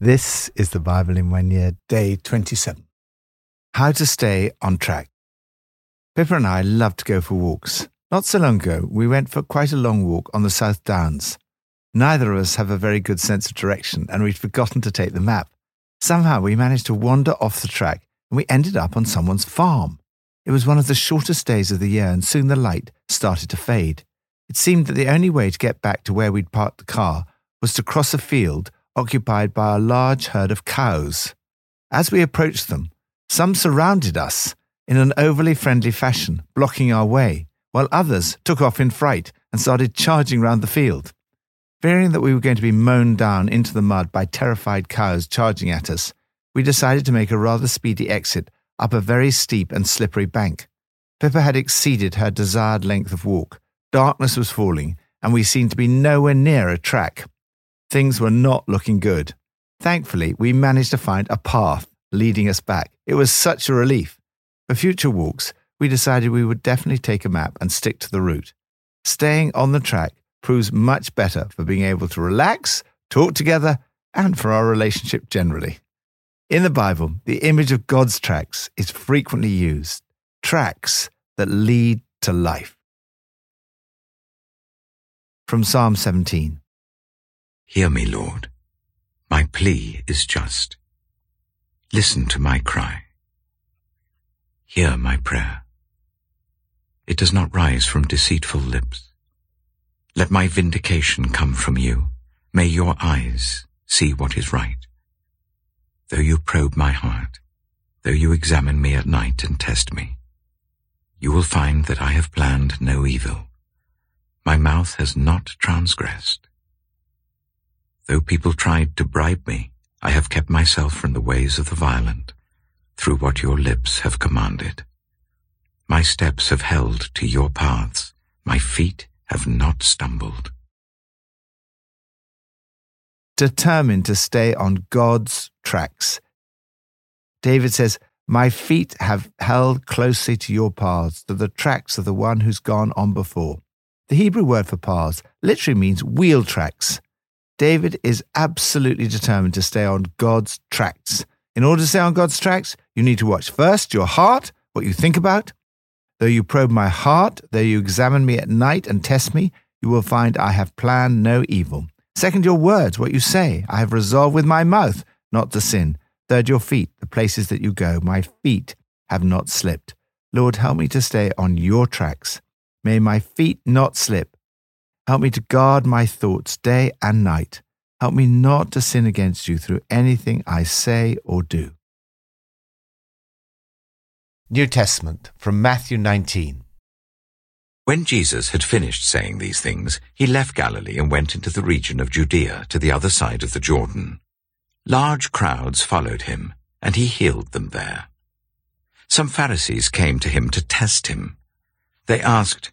This is the Bible in one year, day 27. How to stay on track. Pippa and I love to go for walks. Not so long ago, we went for quite a long walk on the South Downs. Neither of us have a very good sense of direction, and we'd forgotten to take the map. Somehow we managed to wander off the track, and we ended up on someone's farm. It was one of the shortest days of the year, and soon the light started to fade. It seemed that the only way to get back to where we'd parked the car was to cross a field occupied by a large herd of cows. As we approached them, some surrounded us in an overly friendly fashion, blocking our way, while others took off in fright and started charging round the field. Fearing that we were going to be mown down into the mud by terrified cows charging at us, we decided to make a rather speedy exit up a very steep and slippery bank. Pippa had exceeded her desired length of walk. Darkness was falling, and we seemed to be nowhere near a track. Things were not looking good. Thankfully, we managed to find a path leading us back. It was such a relief. For future walks, we decided we would definitely take a map and stick to the route. Staying on the track proves much better for being able to relax, talk together, and for our relationship generally. In the Bible, the image of God's tracks is frequently used tracks that lead to life. From Psalm 17 Hear me, Lord. My plea is just. Listen to my cry. Hear my prayer. It does not rise from deceitful lips. Let my vindication come from you. May your eyes see what is right. Though you probe my heart, though you examine me at night and test me, you will find that I have planned no evil. My mouth has not transgressed. Though people tried to bribe me, I have kept myself from the ways of the violent, through what your lips have commanded. My steps have held to your paths, my feet have not stumbled. Determined to stay on God's tracks. David says, My feet have held closely to your paths, to the tracks of the one who's gone on before. The Hebrew word for paths literally means wheel tracks. David is absolutely determined to stay on God's tracks. In order to stay on God's tracks, you need to watch first your heart, what you think about. Though you probe my heart, though you examine me at night and test me, you will find I have planned no evil. Second, your words, what you say. I have resolved with my mouth not to sin. Third, your feet, the places that you go. My feet have not slipped. Lord, help me to stay on your tracks. May my feet not slip. Help me to guard my thoughts day and night. Help me not to sin against you through anything I say or do. New Testament from Matthew 19. When Jesus had finished saying these things, he left Galilee and went into the region of Judea to the other side of the Jordan. Large crowds followed him, and he healed them there. Some Pharisees came to him to test him. They asked,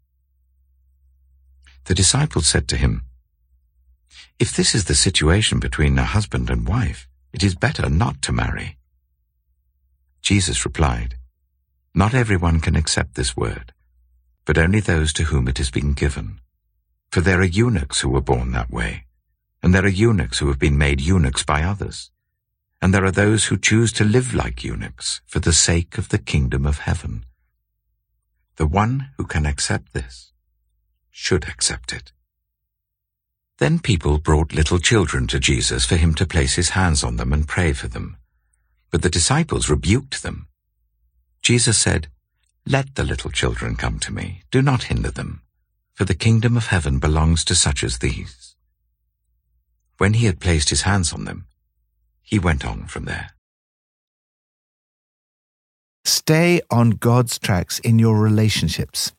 The disciples said to him, If this is the situation between a husband and wife, it is better not to marry. Jesus replied, Not everyone can accept this word, but only those to whom it has been given. For there are eunuchs who were born that way, and there are eunuchs who have been made eunuchs by others, and there are those who choose to live like eunuchs for the sake of the kingdom of heaven. The one who can accept this should accept it. Then people brought little children to Jesus for him to place his hands on them and pray for them. But the disciples rebuked them. Jesus said, Let the little children come to me. Do not hinder them, for the kingdom of heaven belongs to such as these. When he had placed his hands on them, he went on from there. Stay on God's tracks in your relationships.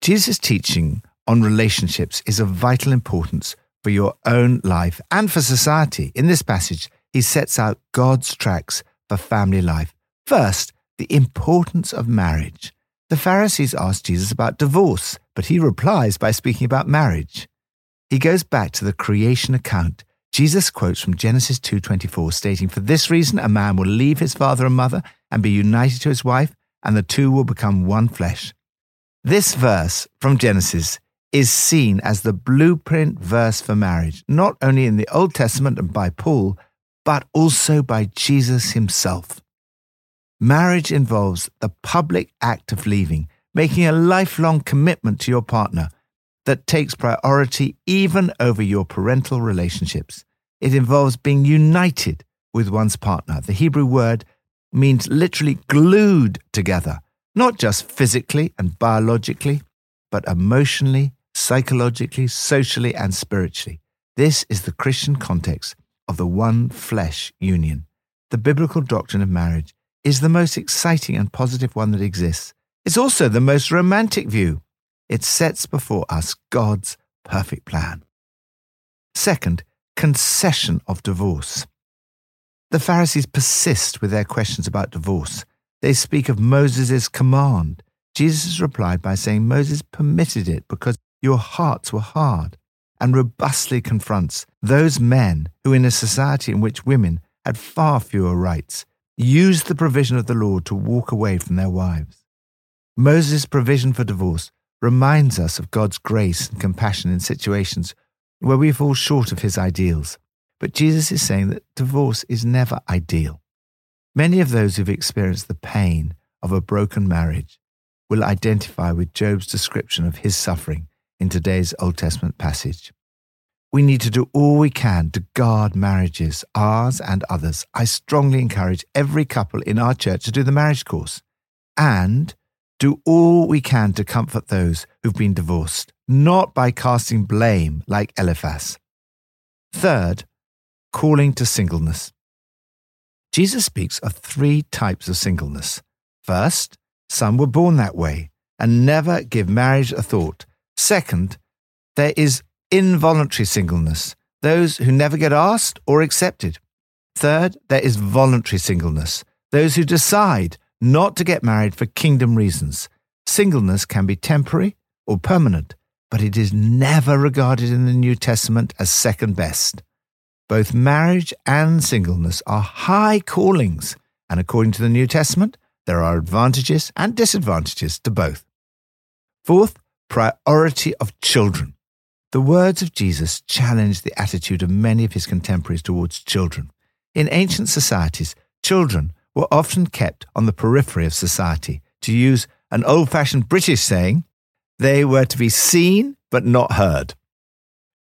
Jesus' teaching on relationships is of vital importance for your own life and for society. In this passage, he sets out God's tracks for family life. First, the importance of marriage. The Pharisees ask Jesus about divorce, but he replies by speaking about marriage. He goes back to the creation account. Jesus quotes from Genesis 2:24 stating, "For this reason a man will leave his father and mother and be united to his wife, and the two will become one flesh." This verse from Genesis is seen as the blueprint verse for marriage, not only in the Old Testament and by Paul, but also by Jesus himself. Marriage involves the public act of leaving, making a lifelong commitment to your partner that takes priority even over your parental relationships. It involves being united with one's partner. The Hebrew word means literally glued together, not just physically and biologically, but emotionally, psychologically, socially, and spiritually. This is the Christian context of the one flesh union. The biblical doctrine of marriage is the most exciting and positive one that exists. It's also the most romantic view. It sets before us God's perfect plan. Second, concession of divorce. The Pharisees persist with their questions about divorce. They speak of Moses' command. Jesus replied by saying Moses permitted it because your hearts were hard, and robustly confronts those men who, in a society in which women had far fewer rights, used the provision of the Lord to walk away from their wives. Moses' provision for divorce reminds us of God's grace and compassion in situations where we fall short of his ideals. But Jesus is saying that divorce is never ideal. Many of those who've experienced the pain of a broken marriage will identify with Job's description of his suffering in today's Old Testament passage. We need to do all we can to guard marriages, ours and others. I strongly encourage every couple in our church to do the marriage course and do all we can to comfort those who've been divorced, not by casting blame like Eliphaz. Third, calling to singleness. Jesus speaks of three types of singleness. First, some were born that way and never give marriage a thought. Second, there is involuntary singleness, those who never get asked or accepted. Third, there is voluntary singleness, those who decide not to get married for kingdom reasons. Singleness can be temporary or permanent, but it is never regarded in the New Testament as second best. Both marriage and singleness are high callings, and according to the New Testament, there are advantages and disadvantages to both. Fourth, priority of children. The words of Jesus challenge the attitude of many of his contemporaries towards children. In ancient societies, children were often kept on the periphery of society. To use an old fashioned British saying, they were to be seen but not heard.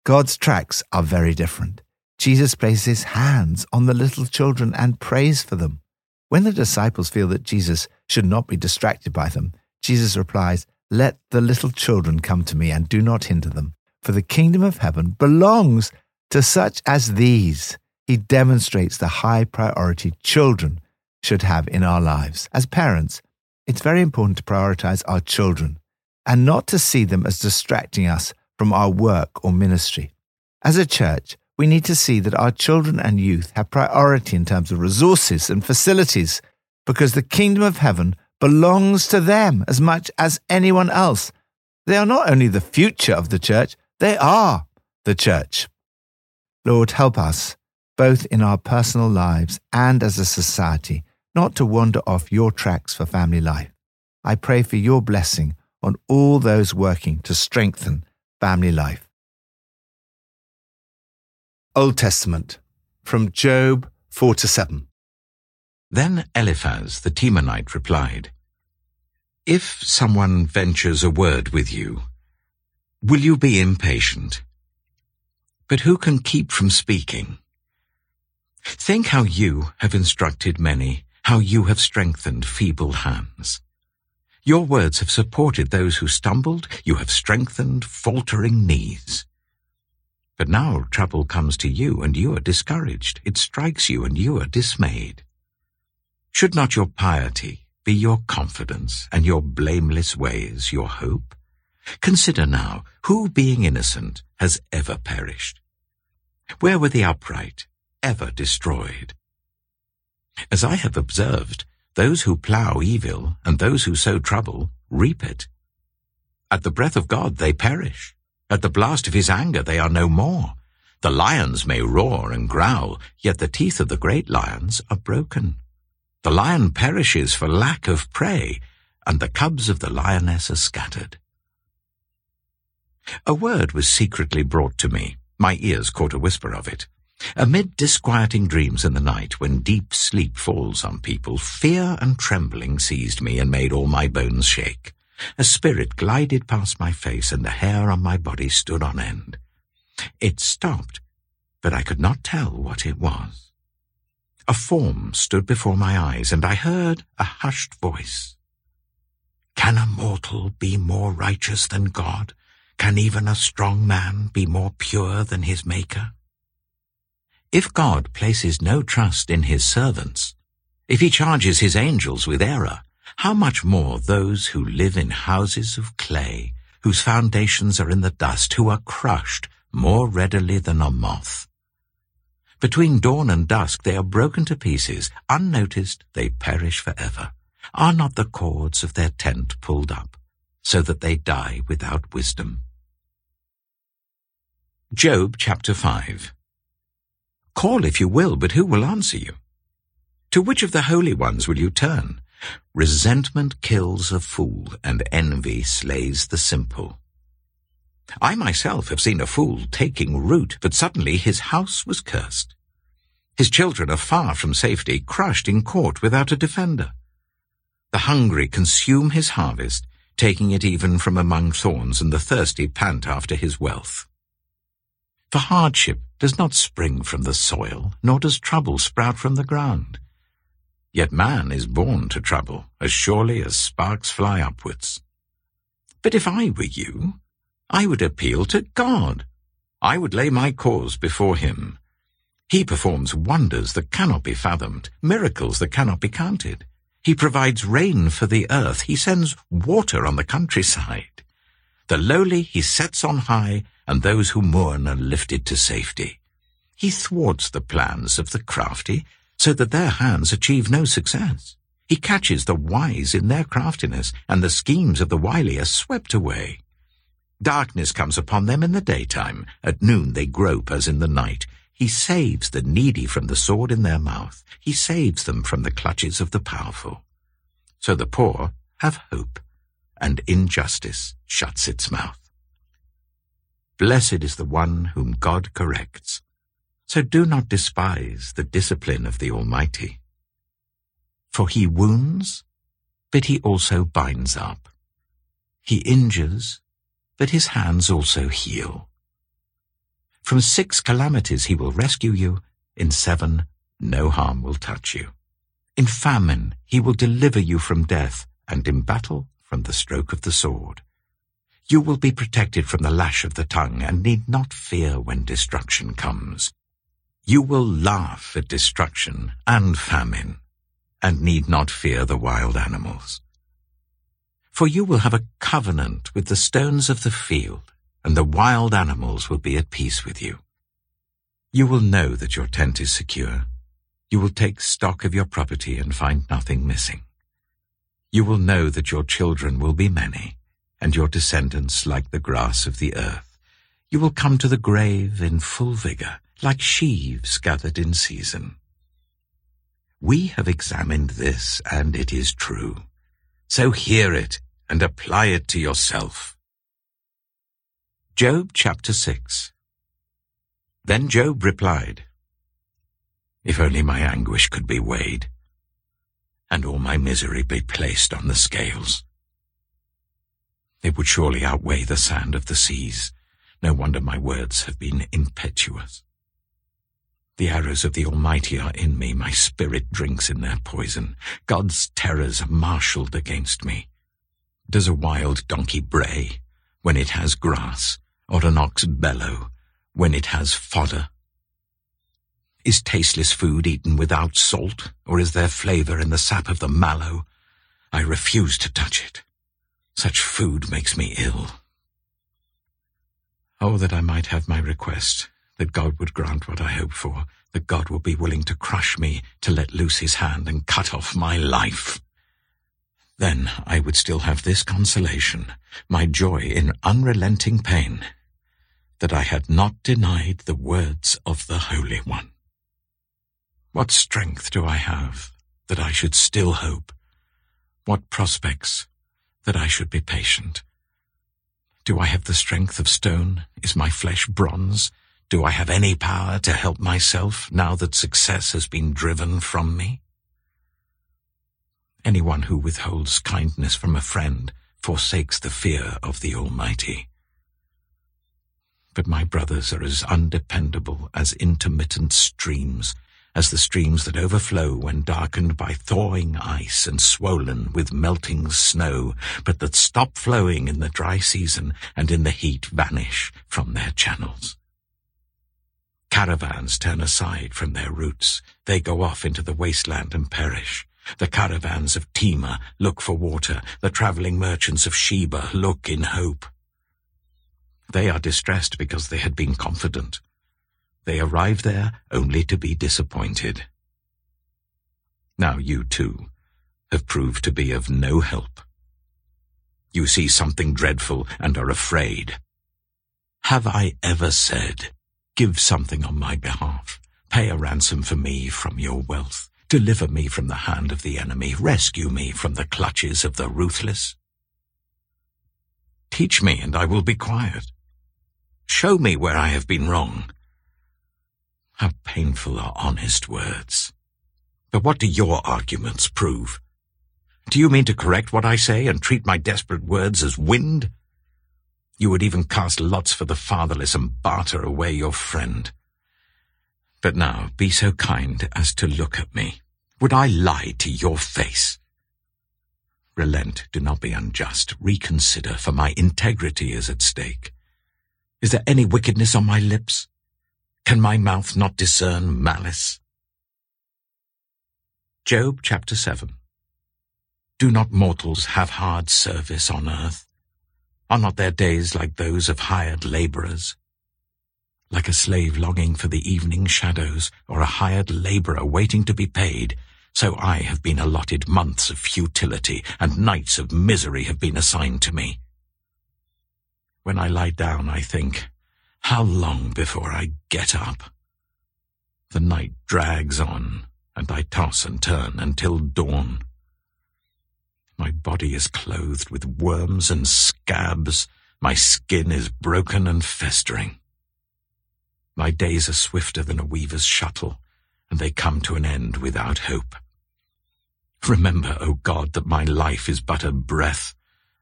God's tracks are very different. Jesus places his hands on the little children and prays for them. When the disciples feel that Jesus should not be distracted by them, Jesus replies, let the little children come to me and do not hinder them, for the kingdom of heaven belongs to such as these. He demonstrates the high priority children should have in our lives. As parents, it's very important to prioritize our children and not to see them as distracting us from our work or ministry. As a church, we need to see that our children and youth have priority in terms of resources and facilities because the kingdom of heaven belongs to them as much as anyone else. They are not only the future of the church, they are the church. Lord, help us, both in our personal lives and as a society, not to wander off your tracks for family life. I pray for your blessing on all those working to strengthen family life. Old Testament, from Job 4 to 7. Then Eliphaz the Temanite replied, If someone ventures a word with you, will you be impatient? but who can keep from speaking? Think how you have instructed many, how you have strengthened feeble hands. Your words have supported those who stumbled, you have strengthened faltering knees. But now trouble comes to you, and you are discouraged. It strikes you, and you are dismayed. Should not your piety be your confidence, and your blameless ways your hope? Consider now, who being innocent has ever perished? Where were the upright ever destroyed? As I have observed, those who plough evil and those who sow trouble reap it. At the breath of God they perish. At the blast of his anger they are no more. The lions may roar and growl, yet the teeth of the great lions are broken. The lion perishes for lack of prey, and the cubs of the lioness are scattered. A word was secretly brought to me. My ears caught a whisper of it. Amid disquieting dreams in the night, when deep sleep falls on people, fear and trembling seized me and made all my bones shake. A spirit glided past my face, and the hair on my body stood on end. It stopped, but I could not tell what it was. A form stood before my eyes, and I heard a hushed voice. Can a mortal be more righteous than God? Can even a strong man be more pure than his Maker? If God places no trust in his servants, if he charges his angels with error, how much more those who live in houses of clay, whose foundations are in the dust, who are crushed more readily than a moth? Between dawn and dusk they are broken to pieces, unnoticed they perish forever. Are not the cords of their tent pulled up, so that they die without wisdom? Job chapter 5 Call if you will, but who will answer you? To which of the holy ones will you turn? Resentment kills a fool, and envy slays the simple. I myself have seen a fool taking root, but suddenly his house was cursed. His children are far from safety, crushed in court without a defender. The hungry consume his harvest, taking it even from among thorns, and the thirsty pant after his wealth. For hardship does not spring from the soil, nor does trouble sprout from the ground. Yet man is born to trouble, as surely as sparks fly upwards. But if I were you, I would appeal to God. I would lay my cause before him. He performs wonders that cannot be fathomed, miracles that cannot be counted. He provides rain for the earth. He sends water on the countryside. The lowly he sets on high, and those who mourn are lifted to safety. He thwarts the plans of the crafty, so that their hands achieve no success. He catches the wise in their craftiness, and the schemes of the wily are swept away. Darkness comes upon them in the daytime, at noon they grope as in the night. He saves the needy from the sword in their mouth. He saves them from the clutches of the powerful. So the poor have hope, and injustice shuts its mouth. Blessed is the one whom God corrects. So do not despise the discipline of the Almighty. For he wounds, but he also binds up. He injures, but his hands also heal. From six calamities he will rescue you, in seven no harm will touch you. In famine he will deliver you from death, and in battle from the stroke of the sword. You will be protected from the lash of the tongue and need not fear when destruction comes. You will laugh at destruction and famine and need not fear the wild animals. For you will have a covenant with the stones of the field, and the wild animals will be at peace with you. You will know that your tent is secure. You will take stock of your property and find nothing missing. You will know that your children will be many, and your descendants like the grass of the earth. You will come to the grave in full vigor, like sheaves gathered in season. We have examined this, and it is true. So hear it and apply it to yourself. Job chapter 6 Then Job replied, If only my anguish could be weighed, and all my misery be placed on the scales. It would surely outweigh the sand of the seas. No wonder my words have been impetuous. The arrows of the Almighty are in me, my spirit drinks in their poison. God's terrors are marshalled against me. Does a wild donkey bray when it has grass, or an ox bellow when it has fodder? Is tasteless food eaten without salt, or is there flavor in the sap of the mallow? I refuse to touch it. Such food makes me ill. Oh, that I might have my request, that God would grant what I hope for, that God would be willing to crush me, to let loose his hand and cut off my life. Then I would still have this consolation, my joy in unrelenting pain, that I had not denied the words of the Holy One. What strength do I have that I should still hope? What prospects that I should be patient? Do I have the strength of stone? Is my flesh bronze? Do I have any power to help myself now that success has been driven from me? Anyone who withholds kindness from a friend forsakes the fear of the Almighty. But my brothers are as undependable as intermittent streams, as the streams that overflow when darkened by thawing ice and swollen with melting snow, but that stop flowing in the dry season and in the heat vanish from their channels. Caravans turn aside from their routes. They go off into the wasteland and perish. The caravans of Tema look for water. The travelling merchants of Sheba look in hope. They are distressed because they had been confident. They arrive there only to be disappointed. Now you, too, have proved to be of no help. You see something dreadful and are afraid. Have I ever said, give something on my behalf, pay a ransom for me from your wealth? Deliver me from the hand of the enemy. Rescue me from the clutches of the ruthless. Teach me, and I will be quiet. Show me where I have been wrong. How painful are honest words. But what do your arguments prove? Do you mean to correct what I say and treat my desperate words as wind? You would even cast lots for the fatherless and barter away your friend. But now be so kind as to look at me. Would I lie to your face? Relent, do not be unjust. Reconsider, for my integrity is at stake. Is there any wickedness on my lips? Can my mouth not discern malice? Job chapter 7 Do not mortals have hard service on earth? Are not their days like those of hired labourers? like a slave longing for the evening shadows, or a hired labourer waiting to be paid, so I have been allotted months of futility, and nights of misery have been assigned to me. When I lie down, I think, how long before I get up? The night drags on, and I toss and turn until dawn. My body is clothed with worms and scabs, my skin is broken and festering. My days are swifter than a weaver's shuttle, and they come to an end without hope. Remember, O God, that my life is but a breath.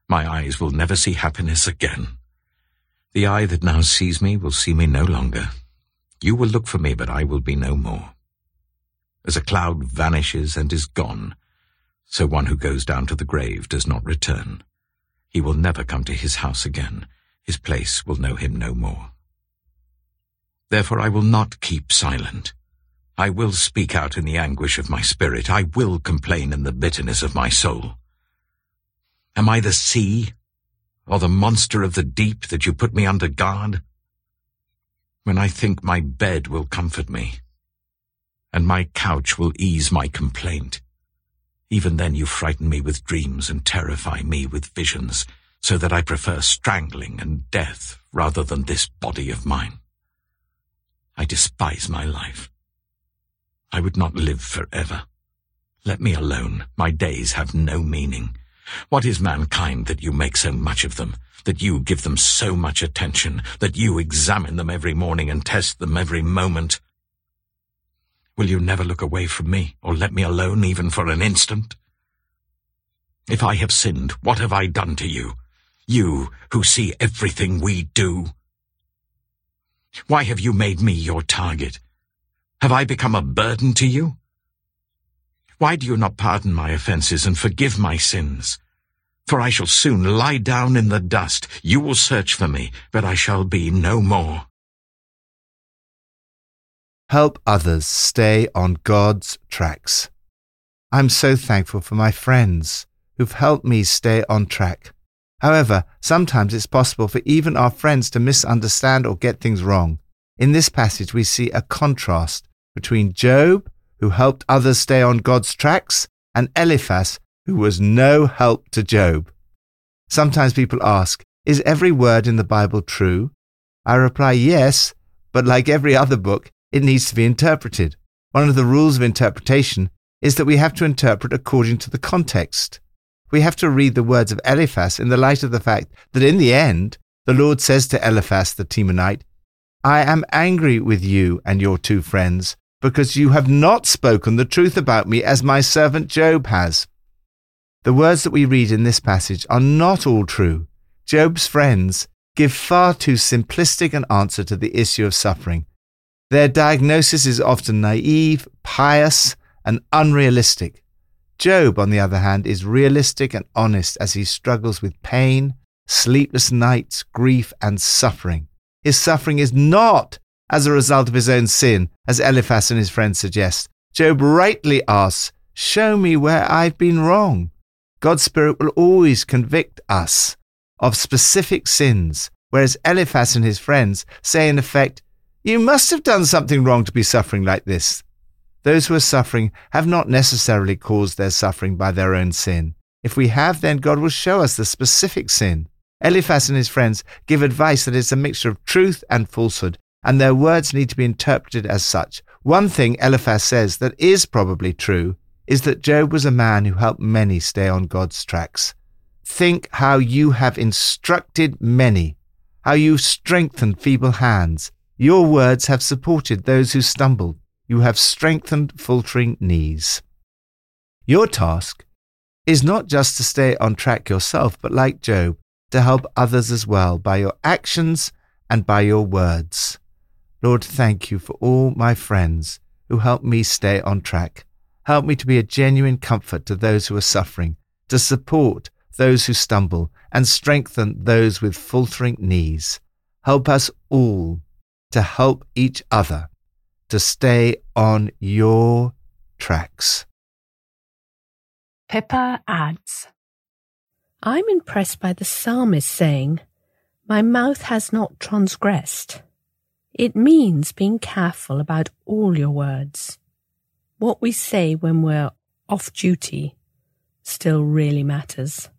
My eyes will never see happiness again. The eye that now sees me will see me no longer. You will look for me, but I will be no more. As a cloud vanishes and is gone, so one who goes down to the grave does not return. He will never come to his house again. His place will know him no more. Therefore I will not keep silent. I will speak out in the anguish of my spirit. I will complain in the bitterness of my soul. Am I the sea, or the monster of the deep that you put me under guard? When I think my bed will comfort me, and my couch will ease my complaint, even then you frighten me with dreams and terrify me with visions, so that I prefer strangling and death rather than this body of mine. I despise my life. I would not live forever. Let me alone. My days have no meaning. What is mankind that you make so much of them, that you give them so much attention, that you examine them every morning and test them every moment? Will you never look away from me, or let me alone even for an instant? If I have sinned, what have I done to you? You who see everything we do? Why have you made me your target? Have I become a burden to you? Why do you not pardon my offences and forgive my sins? For I shall soon lie down in the dust. You will search for me, but I shall be no more. Help others stay on God's tracks. I'm so thankful for my friends who've helped me stay on track. However, sometimes it's possible for even our friends to misunderstand or get things wrong. In this passage, we see a contrast between Job, who helped others stay on God's tracks, and Eliphaz, who was no help to Job. Sometimes people ask, Is every word in the Bible true? I reply, Yes, but like every other book, it needs to be interpreted. One of the rules of interpretation is that we have to interpret according to the context. We have to read the words of Eliphaz in the light of the fact that in the end, the Lord says to Eliphaz the Temanite, I am angry with you and your two friends, because you have not spoken the truth about me as my servant Job has. The words that we read in this passage are not all true. Job's friends give far too simplistic an answer to the issue of suffering. Their diagnosis is often naive, pious, and unrealistic. Job, on the other hand, is realistic and honest as he struggles with pain, sleepless nights, grief, and suffering. His suffering is not as a result of his own sin, as Eliphaz and his friends suggest. Job rightly asks, Show me where I've been wrong. God's Spirit will always convict us of specific sins, whereas Eliphaz and his friends say, in effect, You must have done something wrong to be suffering like this. Those who are suffering have not necessarily caused their suffering by their own sin. If we have, then God will show us the specific sin. Eliphaz and his friends give advice that it's a mixture of truth and falsehood, and their words need to be interpreted as such. One thing Eliphaz says that is probably true is that Job was a man who helped many stay on God's tracks. Think how you have instructed many, how you strengthened feeble hands. Your words have supported those who stumbled. You have strengthened faltering knees. Your task is not just to stay on track yourself, but like Job, to help others as well by your actions and by your words. Lord, thank you for all my friends who help me stay on track. Help me to be a genuine comfort to those who are suffering, to support those who stumble, and strengthen those with faltering knees. Help us all to help each other to stay on your tracks. Pippa adds I'm impressed by the psalmist saying, My mouth has not transgressed. It means being careful about all your words what we say when we're off duty still really matters.